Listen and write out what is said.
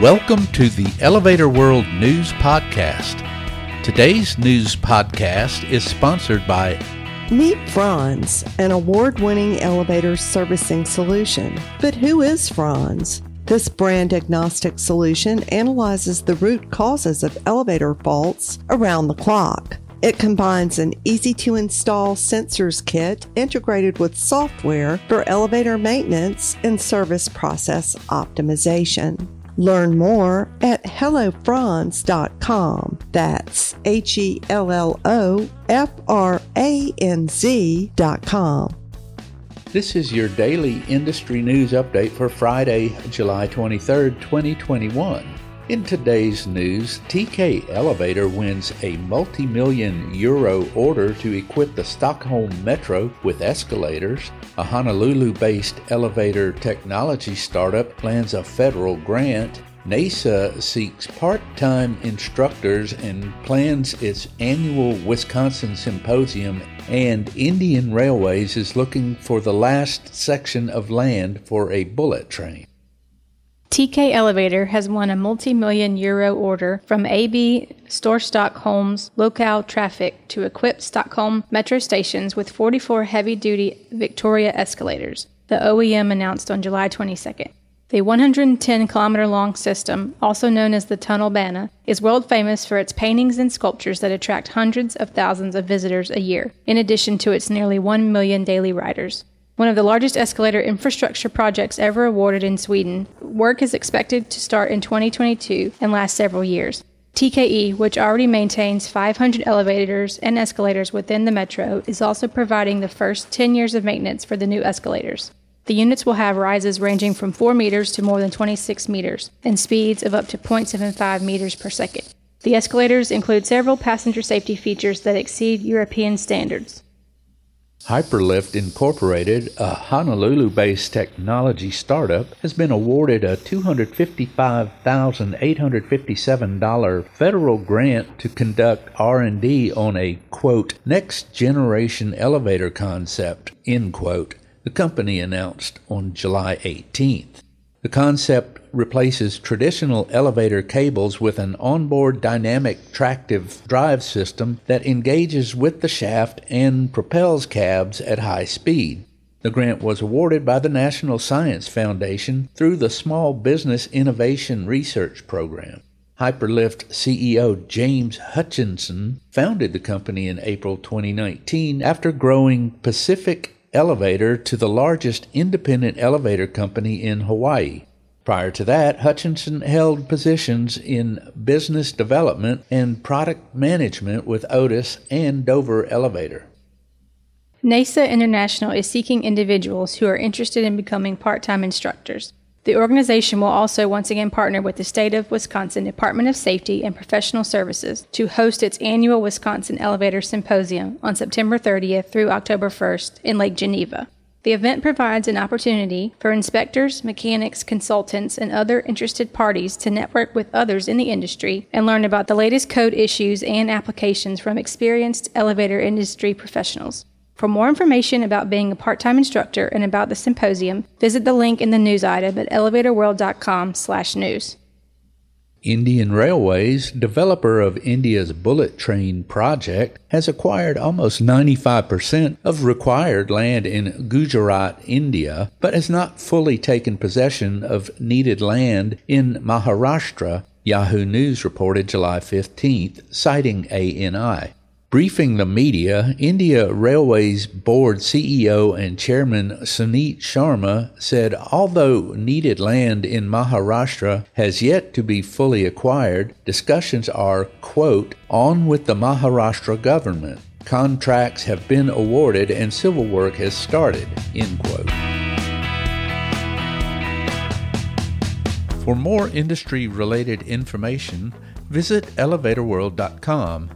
Welcome to the Elevator World News Podcast. Today's news podcast is sponsored by Meet Franz, an award winning elevator servicing solution. But who is Franz? This brand agnostic solution analyzes the root causes of elevator faults around the clock. It combines an easy to install sensors kit integrated with software for elevator maintenance and service process optimization. Learn more at hellofranz.com. That's H E L L O F R A N Z.com. This is your daily industry news update for Friday, July 23rd, 2021. In today's news, TK Elevator wins a multi million euro order to equip the Stockholm Metro with escalators. A Honolulu based elevator technology startup lands a federal grant. NAESA seeks part time instructors and plans its annual Wisconsin Symposium, and Indian Railways is looking for the last section of land for a bullet train. TK Elevator has won a multi million euro order from AB Storstockholms Lokaltrafik to equip Stockholm metro stations with 44 heavy duty Victoria escalators, the OEM announced on July 22nd. The 110 kilometer long system, also known as the Tunnel Tunnelbana, is world famous for its paintings and sculptures that attract hundreds of thousands of visitors a year, in addition to its nearly 1 million daily riders one of the largest escalator infrastructure projects ever awarded in Sweden. Work is expected to start in 2022 and last several years. TKE, which already maintains 500 elevators and escalators within the metro, is also providing the first 10 years of maintenance for the new escalators. The units will have rises ranging from 4 meters to more than 26 meters and speeds of up to 0.75 meters per second. The escalators include several passenger safety features that exceed European standards. Hyperlift Incorporated, a Honolulu based technology startup, has been awarded a $255,857 federal grant to conduct R&D on a quote next generation elevator concept end quote the company announced on July 18th. The concept replaces traditional elevator cables with an onboard dynamic tractive drive system that engages with the shaft and propels cabs at high speed. The grant was awarded by the National Science Foundation through the Small Business Innovation Research Program. Hyperlift CEO James Hutchinson founded the company in April 2019 after growing Pacific elevator to the largest independent elevator company in Hawaii. Prior to that, Hutchinson held positions in business development and product management with Otis and Dover Elevator. NAESA International is seeking individuals who are interested in becoming part time instructors. The organization will also once again partner with the State of Wisconsin Department of Safety and Professional Services to host its annual Wisconsin Elevator Symposium on September 30th through October 1st in Lake Geneva. The event provides an opportunity for inspectors, mechanics, consultants, and other interested parties to network with others in the industry and learn about the latest code issues and applications from experienced elevator industry professionals. For more information about being a part-time instructor and about the symposium, visit the link in the news item at elevatorworld.com/news. Indian Railways, developer of India's bullet train project, has acquired almost 95% of required land in Gujarat, India, but has not fully taken possession of needed land in Maharashtra, Yahoo News reported July 15th, citing ANI. Briefing the media, India Railways Board CEO and Chairman Suneet Sharma said although needed land in Maharashtra has yet to be fully acquired, discussions are, quote, on with the Maharashtra government. Contracts have been awarded and civil work has started, end quote. For more industry related information, visit elevatorworld.com